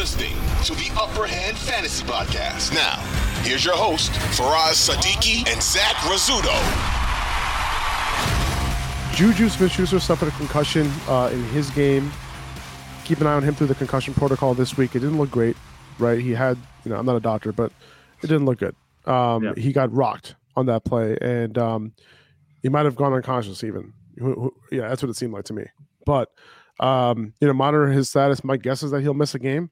listening to the Upper Hand Fantasy Podcast. Now, here's your host, Faraz Sadiki and Zach Rizzuto. Juju Smith-Schuster suffered a concussion uh, in his game. Keep an eye on him through the concussion protocol this week. It didn't look great, right? He had, you know, I'm not a doctor, but it didn't look good. Um, Yeah. He got rocked on that play, and um, he might have gone unconscious even. Who- who- Yeah, that's what it seemed like to me. But um, you know, monitor his status. My guess is that he'll miss a game,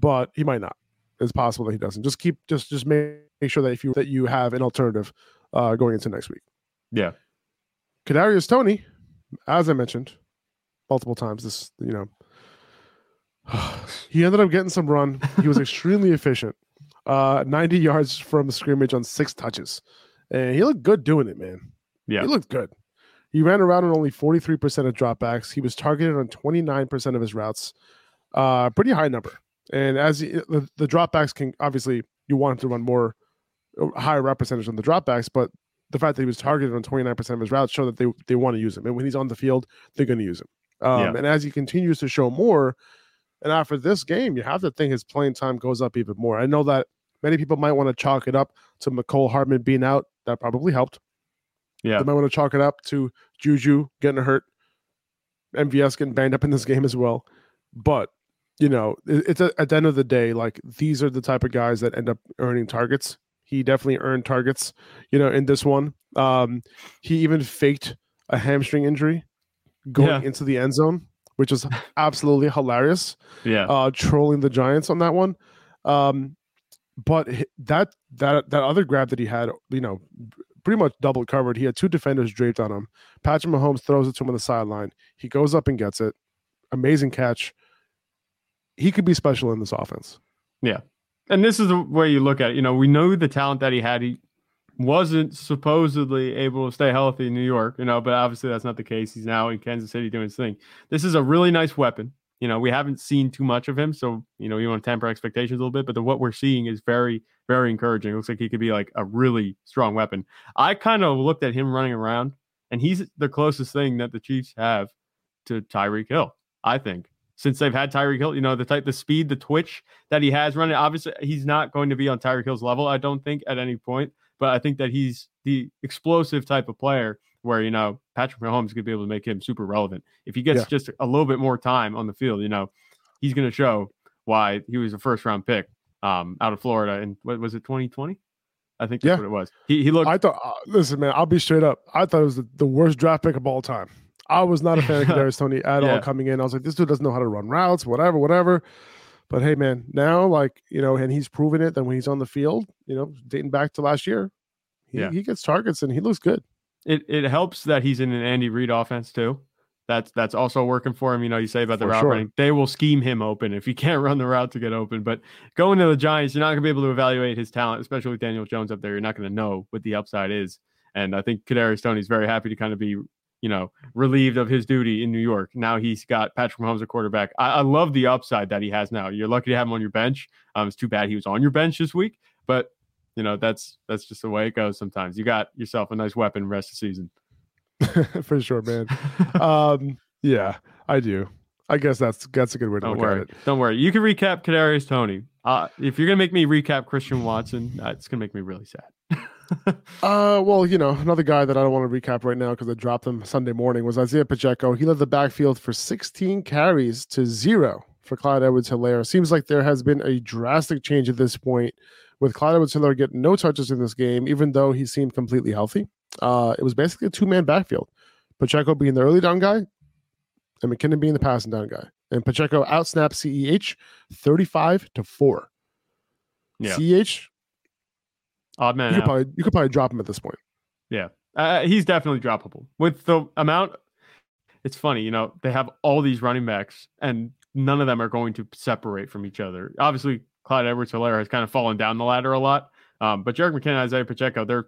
but he might not. It's possible that he doesn't. Just keep just just make, sure that if you that you have an alternative uh, going into next week. Yeah. Kadarius Toney, as I mentioned multiple times, this you know, he ended up getting some run. He was extremely efficient. Uh, 90 yards from scrimmage on six touches, and he looked good doing it, man. Yeah. he looked good. He ran around on only 43% of dropbacks. He was targeted on 29% of his routes. Uh, pretty high number. And as he, the, the dropbacks can obviously you want him to run more uh, higher route percentage on the dropbacks, but the fact that he was targeted on 29% of his routes show that they, they want to use him. And when he's on the field, they're going to use him. Um, Yeah. And as he continues to show more, and after this game, you have to think his playing time goes up even more. I know that many people might want to chalk it up to Mecole Hardman being out. That probably helped. Yeah. They might want to chalk it up to Juju getting hurt, MVS getting banged up in this game as well. But you know, it- it's a, at the end of the day, like these are the type of guys that end up earning targets. He definitely earned targets, you know, in this one. Um, he even faked a hamstring injury going Yeah. into the end zone, which is absolutely hilarious Yeah. uh, trolling the Giants on that one. Um, but that that that other grab that he had, you know, pretty much double covered. He had two defenders draped on him. Patrick Mahomes throws it to him on the sideline. He goes up and gets it. Amazing catch. He could be special in this offense. Yeah. And this is the way you look at it. You know, we know the talent that he had. He wasn't supposedly able to stay healthy in New York, you know, but obviously that's not the case. He's now in Kansas City doing his thing. This is a really nice weapon. You know, we haven't seen too much of him, so you know, you want to temper expectations a little bit, but the, what we're seeing is very, very encouraging. It looks like he could be like a really strong weapon. I kind of looked at him running around, and he's the closest thing that the Chiefs have to Tyreek Hill, I think. Since they've had Tyreek Hill, you know, the type, the speed, the twitch that he has running. Obviously, he's not going to be on Tyreek Hill's level, I don't think, at any point. But I think that he's the explosive type of player where, you know, Patrick Mahomes could be able to make him super relevant. If he gets Yeah. just a little bit more time on the field, you know, he's going to show why he was a first round pick um, out of Florida. And what was it, 2020? I think that's Yeah. what it was. He, he looked, I thought, uh, listen, man, I'll be straight up. I thought it was the, the worst draft pick of all time. I was not a fan of Kadarius Toney at Yeah. all coming in. I was like, this dude doesn't know how to run routes, whatever, whatever. But hey, man, now like you know, and he's proven it. That when he's on the field, you know, dating back to last year, he, Yeah. he gets targets and he looks good. It, it helps that he's in an Andy Reid offense too. That's that's also working for him. You know, you say about the For route sure. running, they will scheme him open if he can't run the route to get open. But going to the Giants, you're not gonna be able to evaluate his talent, especially with Daniel Jones up there. You're not gonna know what the upside is. And I think Kadarius Toney's very happy to kind of be, you know, relieved of his duty in New York. Now he's got Patrick Mahomes a quarterback. I, I love the upside that he has now. You're lucky to have him on your bench. Um, it's too bad he was on your bench this week, but you know that's that's just the way it goes. Sometimes you got yourself a nice weapon rest of the season. for sure, man. um, yeah, I do. I guess that's that's a good way to Don't look worry. at it. Don't worry. You can recap Kadarius Toney. Uh, if you're gonna make me recap Christian Watson, uh, it's gonna make me really sad. Uh, well, you know, another guy that I don't want to recap right now because I dropped him Sunday morning was Isaiah Pacheco. He led the backfield for 16 carries to zero for Clyde Edwards Helaire. Seems like there has been a drastic change at this point with Clyde Edwards Helaire getting no touches in this game, even though he seemed completely healthy. Uh, it was basically a two man backfield. Pacheco being the early down guy and McKinnon being the passing down guy. And Pacheco outsnapped CEH 35 to 4. Yeah. CEH, Odd man you could, out. probably, you could probably drop him at this point. Uh, he's definitely droppable with the amount. It's funny, you know, they have all these running backs, and none of them are going to separate from each other. Obviously, Clyde Edwards Helaire has kind of fallen down the ladder a lot. Um, but Jerick McKinnon, Isaiah Pacheco, they're,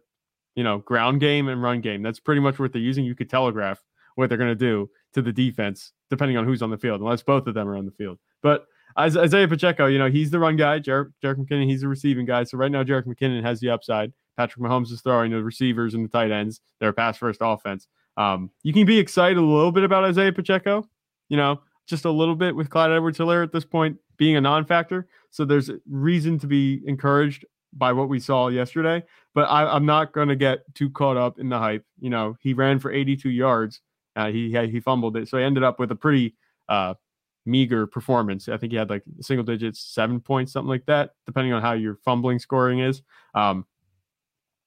you know, ground game and run game. That's pretty much what they're using. You could telegraph what they're going to do to the defense, depending on who's on the field, unless both of them are on the field. But Isaiah Pacheco, you know, he's the run guy. Jerick, Jerick McKinnon, he's the receiving guy. So right now, Jerick McKinnon has the upside. Patrick Mahomes is throwing the receivers and the tight ends. They're pass first offense. Um, you can be excited a little bit about Isaiah Pacheco, you know, just a little bit with Clyde Edwards Helaire at this point. Being a non-factor. So there's reason to be encouraged by what we saw yesterday. But I, am not going to get too caught up in the hype. You know, he ran for 82 yards. Uh, he he fumbled it, so he ended up with a pretty uh, meager performance. I think he had like single digits, seven points, something like that, depending on how your fumbling scoring is. Um,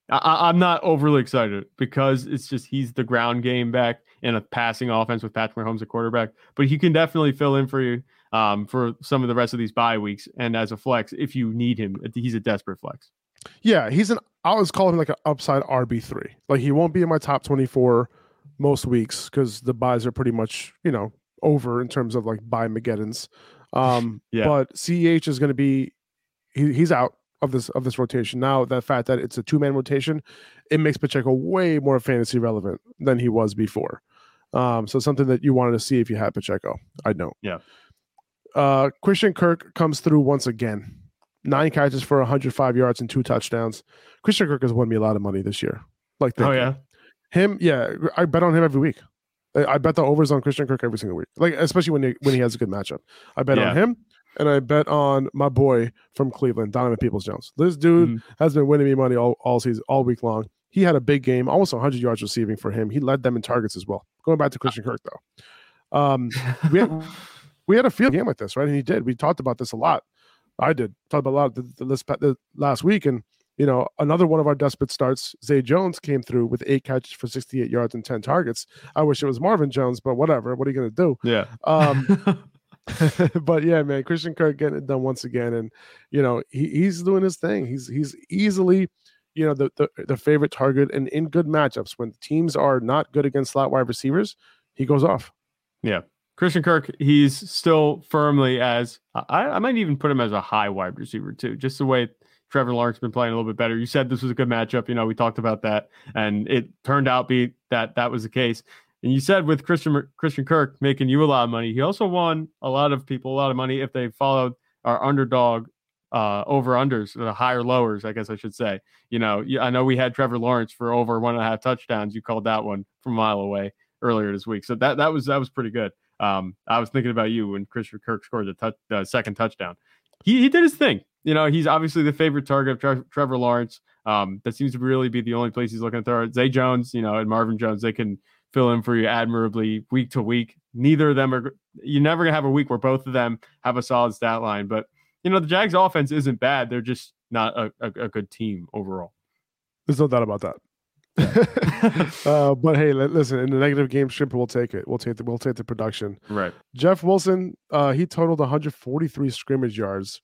I, am not overly excited because it's just he's the ground game back in a passing offense with Patrick Mahomes at quarterback, but he can definitely fill in for you um, for some of the rest of these bye weeks and as a flex if you need him. He's a desperate flex. Yeah, he's an. I always call him like an upside RB three. Like he won't be in my top twenty four most weeks because the byes are pretty much you know over in terms of like buy Mageddons. Um, yeah. But CEH is going to be he, he's out of this of this rotation. Now the fact that it's a two man rotation, it makes Pacheco way more fantasy relevant than he was before. Um, so something that you wanted to see if you had Pacheco, I know. Yeah. Uh, Christian Kirk comes through once again. Nine catches for 105 yards and two touchdowns. Christian Kirk has won me a lot of money this year. Like, oh yeah, him. Yeah, I bet on him every week. I bet the overs on Christian Kirk every single week. Like, especially when he when he has a good matchup. I bet yeah. on him and I bet on my boy from Cleveland, Donovan Peoples Jones. This dude mm-hmm. has been winning me money all, all season, all week long. He had a big game, almost 100 yards receiving for him. He led them in targets as well. Going back to Christian Kirk, though, um, we had, we had a field game with this, right? And he did. We talked about this a lot. I did talk about a lot the, the, this the last week, and you know, another one of our desperate starts, Zay Jones came through with eight catches for 68 yards and 10 targets. I wish it was Marvin Jones, but whatever. What are you going to do? Yeah. Um, but yeah, man, Christian Kirk getting it done once again, and you know he, he's doing his thing. He's he's easily, you know, the, the the favorite target, and in good matchups when teams are not good against slot wide receivers, he goes off. Yeah, Christian Kirk, he's still firmly as I, I might even put him as a high wide receiver too, just the way Trevor Lawrence been playing a little bit better. You said this was a good matchup. You know, we talked about that, and it turned out be that that was the case. And you said with Christian Christian Kirk making you a lot of money, he also won a lot of people a lot of money if they followed our underdog uh, over unders, the higher lowers, I guess I should say. You know, I know we had Trevor Lawrence for over one and a half touchdowns. You called that one from a mile away earlier this week, so that that was that was pretty good. Um, I was thinking about you when Christian Kirk scored the touch, uh, second touchdown. He he did his thing. You know, he's obviously the favorite target of Tre- Trevor Lawrence. Um, that seems to really be the only place he's looking to throw. Zay Jones, you know, and Marvin Jones, they can fill in for you admirably week to week. Neither of them are. You're never gonna have a week where both of them have a solid stat line. But you know the Jags' offense isn't bad. They're just not a, a, a good team overall. There's no doubt about that. uh, but hey, listen, in the negative game strip, we'll take it. We'll take the we'll take the production. Right. Jeff Wilson, uh, he totaled 143 scrimmage yards.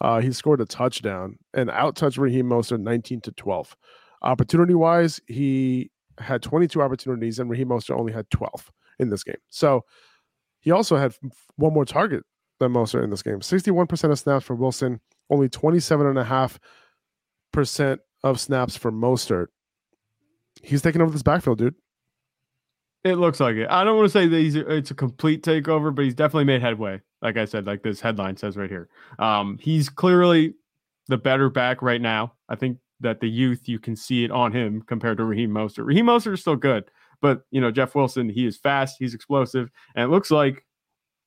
Uh, he scored a touchdown and out touched Raheem Mostert 19 to 12. Opportunity wise, he had 22 opportunities, and Raheem Mostert only had 12 in this game. So he also had one more target than Mostert in this game. 61% of snaps for Wilson, only 27.5% of snaps for Mostert. He's taking over this backfield, dude. It looks like it. I don't want to say that he's it's a complete takeover, but he's definitely made headway. Like I said, like this headline says right here. Um, he's clearly the better back right now. I think that the youth you can see it on him compared to Raheem Mostert. Raheem Mostert is still good, but you know Jeff Wilson, he is fast, he's explosive, and it looks like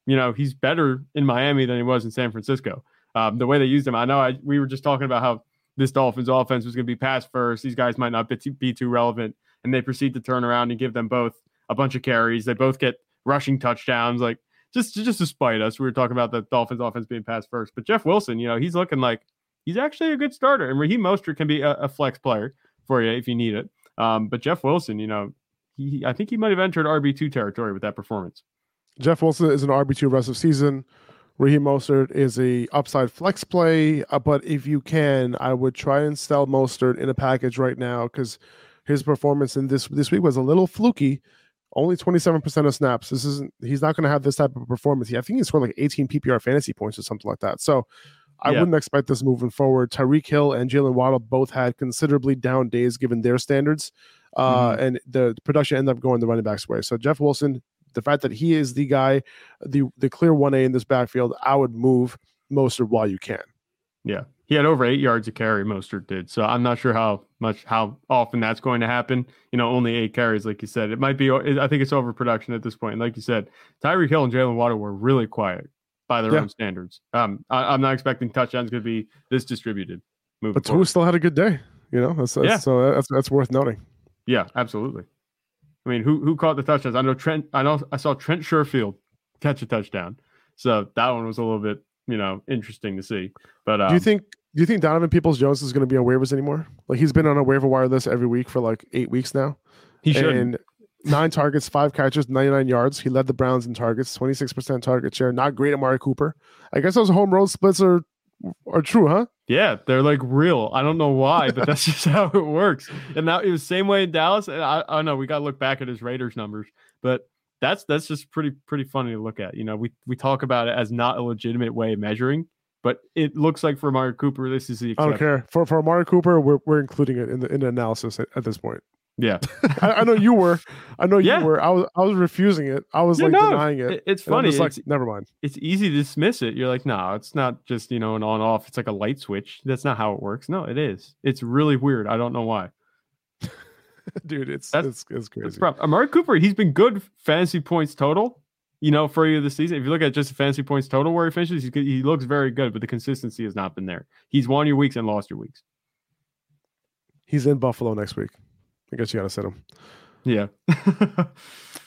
you know he's better in Miami than he was in San Francisco. Um, the way they used him, I know I, we were just talking about how this Dolphins offense was going to be pass first. These guys might not be too, relevant, and they proceed to turn around and give them both a bunch of carries. They both get rushing touchdowns, like just just to spite us. We were talking about the Dolphins offense being pass first, but Jeff Wilson, you know, he's looking like he's actually a good starter. And Raheem Mostert can be a, a flex player for you if you need it. Um, but Jeff Wilson, you know, he I think he might have entered RB two territory with that performance. Jeff Wilson is an RB two rest of season. Raheem Mostert is a upside flex play, uh, but if you can, I would try and sell Mostert in a package right now because his performance in this this week was a little fluky. Only 27% of snaps. This isn't he's not going to have this type of performance. I think he scored like 18 PPR fantasy points or something like that. So I yeah. wouldn't expect this moving forward. Tyreek Hill and Jaylen Waddle both had considerably down days given their standards, uh, mm-hmm. and the production ended up going the running back's way. So Jeff Wilson, the fact that he is the guy, the the clear one A in this backfield, I would move Mostert while you can. Yeah, he had over eight yards of carry. Mostert did, so I'm not sure how much how often that's going to happen. You know, only eight carries, like you said. It might be. I think it's overproduction at this point. And like you said, Tyreek Hill and Jaylen Waddle were really quiet by their Yeah. own standards. Um, I, I'm not expecting touchdowns going to be this distributed. But Tua still had a good day. You know, that's, that's Yeah. so that's that's worth noting. Yeah, absolutely. I mean, who who caught the touchdowns? I know Trent. I know I saw Trent Sherfield catch a touchdown, so that one was a little bit you know interesting to see. But um, do you think do you think Donovan Peoples Jones is going to be on waivers anymore? Like he's been on a waiver wire list every week for like eight weeks now. he should? And nine targets, five catches, 99 yards. He led the Browns in targets, 26% target share. Not great at Amari Cooper. I guess those home road splits are are true, huh? Yeah, they're like real. I don't know why, but that's just how it works. And now it was same way in Dallas. And I, I know we got to look back at his Raiders numbers, but that's that's just pretty pretty funny to look at. You know, we we talk about it as not a legitimate way of measuring, but it looks like for Amari Cooper, this is the I don't care. For for Amari Cooper, we're, we're including it in the in the analysis at, at this point. Yeah, I, I know you were. I know you Yeah. were. I was I was refusing it. I was Yeah, like no, denying it. It- it's funny. just like, it's, never mind. it's easy to dismiss it. You're like, no, it's not just you know an on off. It's like a light switch. That's not how it works. No, it is. It's really weird. I don't know why. Dude, it's That's- it's, it's crazy. Amari Cooper, he's been good fantasy points total. You know, for you this season, if you look at just the fantasy points total where he finishes, he's good, he looks very good, but the consistency has not been there. He's won your weeks and lost your weeks. He's in Buffalo next week. I guess you got to sit him. Yeah.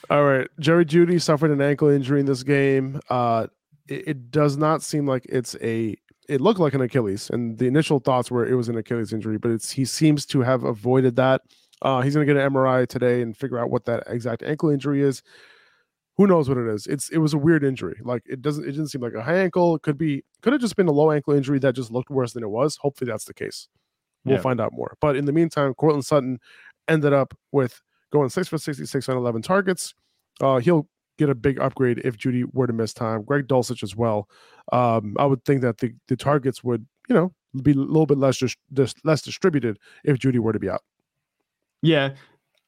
All right. Jerry Jeudy suffered an ankle injury in this game. Uh, it, it does not seem like it's a. It looked like an Achilles, and the initial thoughts were it was an Achilles injury, but it's he seems to have avoided that. Uh, he's going to get an MRI today and figure out what that exact ankle injury is. Who knows what it is? It's it was a weird injury. Like it doesn't it didn't seem like a high ankle. It could be could have just been a low ankle injury that just looked worse than it was. Hopefully that's the case. We'll Yeah. find out more. But in the meantime, Courtland Sutton ended up with going six for 66 on 11 targets. Uh, he'll get a big upgrade if Jeudy were to miss time. Greg Dulcich as well. Um, I would think that the, the targets would, you know, be a little bit less dis- dis- less distributed if Jeudy were to be out. yeah.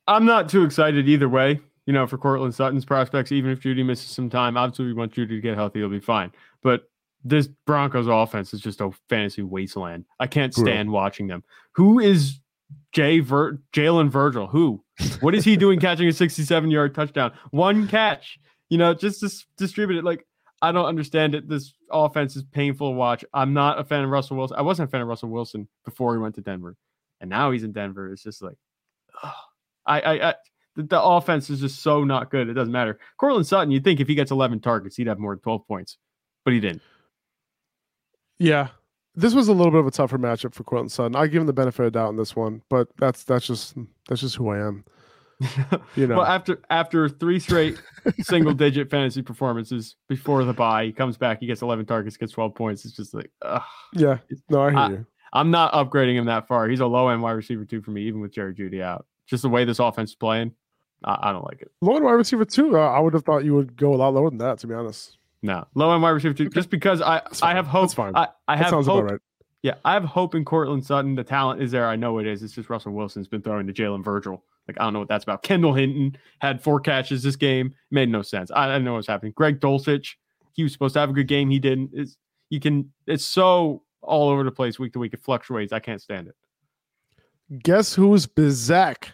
I'm not too excited either way, you know, for Courtland Sutton's prospects, even if Jeudy misses some time. Obviously, we want Jeudy to get healthy, he'll be fine. But this Broncos offense is just a fantasy wasteland. I can't stand watching them. Who is Jay Ver- Jalen Virgil? Who? What is he doing catching a 67 yard touchdown? One catch, you know, just dis- distribute it. Like, I don't understand it. This offense is painful to watch. I'm not a fan of Russell Wilson. I wasn't a fan of Russell Wilson before he went to Denver. And now he's in Denver. It's just like. I, I, I the, the offense is just so not good. It doesn't matter. Courtland Sutton, you'd think if he gets 11 targets, he'd have more than 12 points, but he didn't. Yeah. This was a little bit of a tougher matchup for Courtland Sutton. I give him the benefit of doubt in this one, but that's that's just that's just who I am. You know. Well, after after three straight single digit fantasy performances before the bye, he comes back, he gets 11 targets, gets 12 points. It's just like, ugh. yeah. No, I hear I- you. I'm not upgrading him that far. He's a low end wide receiver two for me, even with Jerry Jeudy out. Just the way this offense is playing, I, I don't like it. Low end wide receiver too. Uh, I would have thought you would go a lot lower than that, to be honest. No, low end wide receiver two, just because I I have hope. That's fine. I, I have sounds hope. about right. Yeah, I have hope in Courtland Sutton. The talent is there. I know it is. It's just Russell Wilson's been throwing to Jalen Virgil. Like I don't know what that's about. Kendall Hinton had four catches this game. Made no sense. I, I didn't know what's happening. Greg Dulcich, he was supposed to have a good game. He didn't. It's you can. It's so all over the place week to week. It fluctuates. I can't stand it. Guess who's Bizak?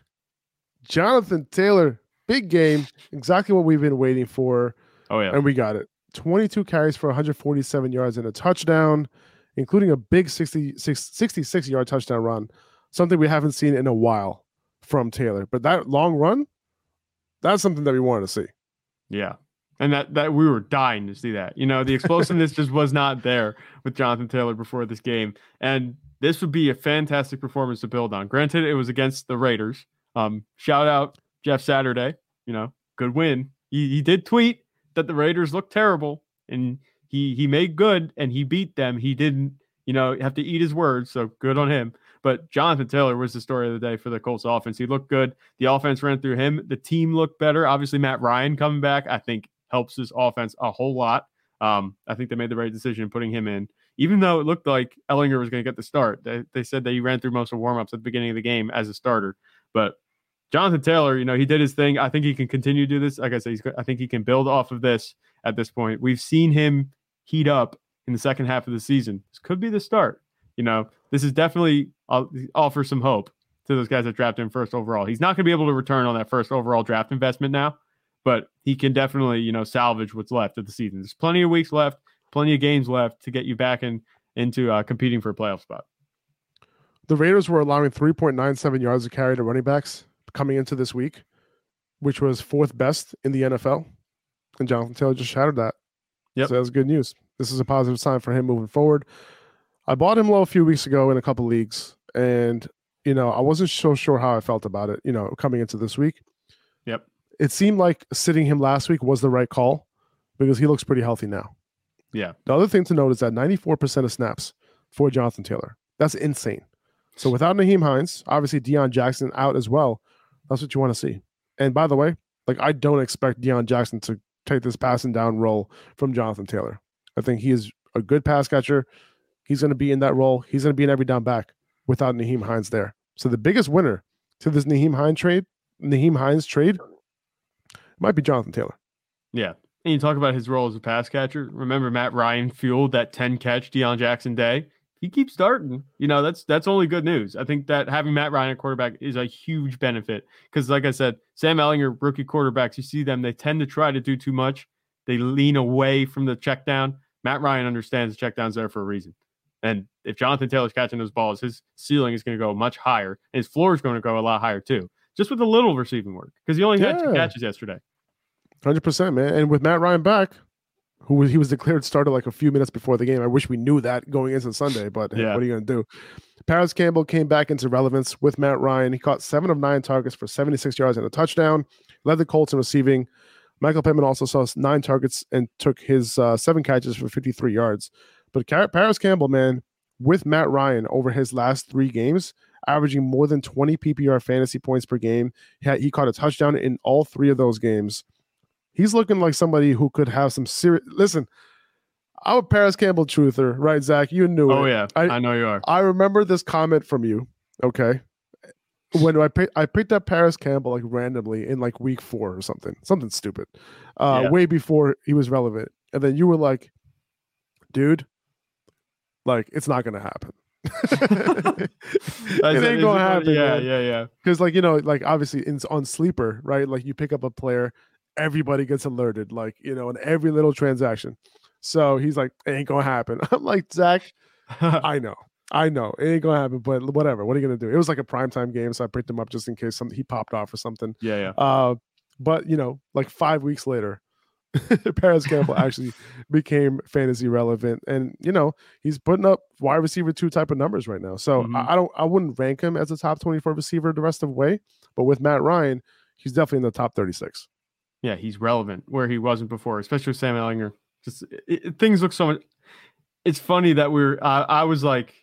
Jonathan Taylor. Big game. Exactly what we've been waiting for. Oh yeah. And we got it. 22 carries for 147 yards and a touchdown, including a big 66, 66 yard touchdown run. Something we haven't seen in a while from Taylor. But that long run, that's something that we wanted to see. Yeah. And that that we were dying to see that. You know, the explosiveness just was not there with Jonathan Taylor before this game. And this would be a fantastic performance to build on. Granted, it was against the Raiders. Um, shout out Jeff Saturday, you know, good win. He, he did tweet that the Raiders looked terrible and he he made good and he beat them. He didn't, you know, have to eat his words, so good on him. But Jonathan Taylor was the story of the day for the Colts offense. He looked good. The offense ran through him. The team looked better. Obviously, Matt Ryan coming back, I think, helps this offense a whole lot. Um, I think they made the right decision putting him in, even though it looked like Ehlinger was going to get the start. They, they said that he ran through most of warmups at the beginning of the game as a starter. But Jonathan Taylor, you know, he did his thing. I think he can continue to do this. Like I said, he's, I think he can build off of this at this point. We've seen him heat up in the second half of the season. This could be the start. You know, this is definitely uh, offer some hope to those guys that drafted him first overall. He's not going to be able to return on that first overall draft investment now, but he can definitely, you know, salvage what's left of the season. There's plenty of weeks left, plenty of games left to get you back in into uh, competing for a playoff spot. The Raiders were allowing 3.97 yards a carry to running backs coming into this week, which was fourth best in the NFL. And Jonathan Taylor just shattered that. Yep. So that's good news. This is a positive sign for him moving forward. I bought him low a few weeks ago in a couple leagues, and you know I wasn't so sure how I felt about it. You know, coming into this week. Yep. It seemed like sitting him last week was the right call because he looks pretty healthy now. Yeah. The other thing to note is that 94% of snaps for Jonathan Taylor. That's insane. So without Nyheim Hines, obviously Deon Jackson out as well. That's what you want to see. And by the way, like I don't expect Deon Jackson to take this passing down role from Jonathan Taylor. I think he is a good pass catcher. He's going to be in that role. He's going to be an every down back without Nyheim Hines there. So the biggest winner to this Nyheim Hines trade, Nyheim Hines trade, might be Jonathan Taylor. Yeah. And you talk about his role as a pass catcher. Remember Matt Ryan fueled that 10 catch Deon Jackson day. He keeps starting. You know, that's that's only good news. I think that having Matt Ryan at quarterback is a huge benefit. Because like I said, Sam Ehlinger, rookie quarterbacks, you see them, they tend to try to do too much. They lean away from the check down. Matt Ryan understands the check down's there for a reason. And if Jonathan Taylor's catching those balls, his ceiling is going to go much higher. And his floor is going to go a lot higher too. Just with a little receiving work. Because he only had two catches yesterday. Hundred percent, man. And with Matt Ryan back, who was he was declared starter like a few minutes before the game. I wish we knew that going into Sunday, but Yeah. what are you gonna do? Parris Campbell came back into relevance with Matt Ryan. He caught seven of nine targets for 76 yards and a touchdown. Led the Colts in receiving. Michael Pittman also saw nine targets and took his uh, seven catches for 53 yards. But Parris Campbell, man, with Matt Ryan over his last three games, averaging more than 20 PPR fantasy points per game. He, had, he caught a touchdown in all three of those games. He's looking like somebody who could have some serious. Listen, I'm a Parris Campbell truther, right, Zach? You knew Oh it. yeah. I- I know you are. I remember this comment from you. Okay. When I pick, I picked up Parris Campbell like randomly in like week four or something, something stupid, uh, Yeah. way before he was relevant. And then you were like, dude, like it's not gonna happen. it ain't gonna happen. Yeah, man. yeah, yeah. Because like you know, like obviously in, on sleeper, right? Like you pick up a player, everybody gets alerted, like you know, in every little transaction. So he's like, it ain't gonna happen. I'm like, Zach, I know. I know it ain't gonna happen, but whatever. What are you gonna do? It was like a primetime game, so I picked him up just in case something he popped off or something. yeah, yeah. Uh, but you know, like five weeks later, Parris Campbell actually became fantasy relevant, and you know he's putting up wide receiver two type of numbers right now. So Mhm. I, I don't, I wouldn't rank him as a top twenty four receiver the rest of the way, but with Matt Ryan, he's definitely in the top thirty six. Yeah, he's relevant where he wasn't before, especially with Sam Ehlinger. Just it, it- things look so much. It's funny that we're. I I was like,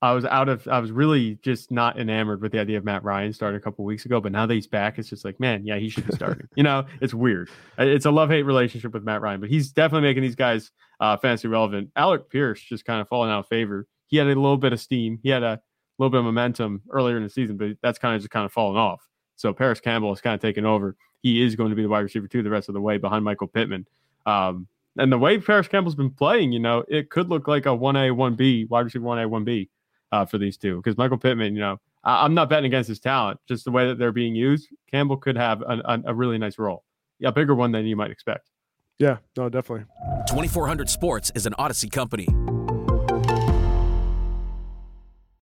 I was out of. I was really just not enamored with the idea of Matt Ryan starting a couple weeks ago, but now that he's back, it's just like, man, yeah, he should be starting. you know, it's weird. Uh, It's a love hate relationship with Matt Ryan, but he's definitely making these guys uh, fantasy relevant. Alec Pierce just kind of falling out of favor. He had a little bit of steam. He had a little bit of momentum earlier in the season, but that's kind of just kind of fallen off. So Parris Campbell is kind of taken over. He is going to be the wide receiver two the rest of the way behind Michael Pittman. Um, and the way Parris Campbell's been playing, you know, it could look like a 1A, 1B, wide receiver 1A, 1B uh, for these two. Because Michael Pittman, you know, I, I'm not betting against his talent, just the way that they're being used. Campbell could have an, an, a really nice role, yeah, a bigger one than you might expect. Yeah, no, definitely. 2400 Sports is an Audacy company.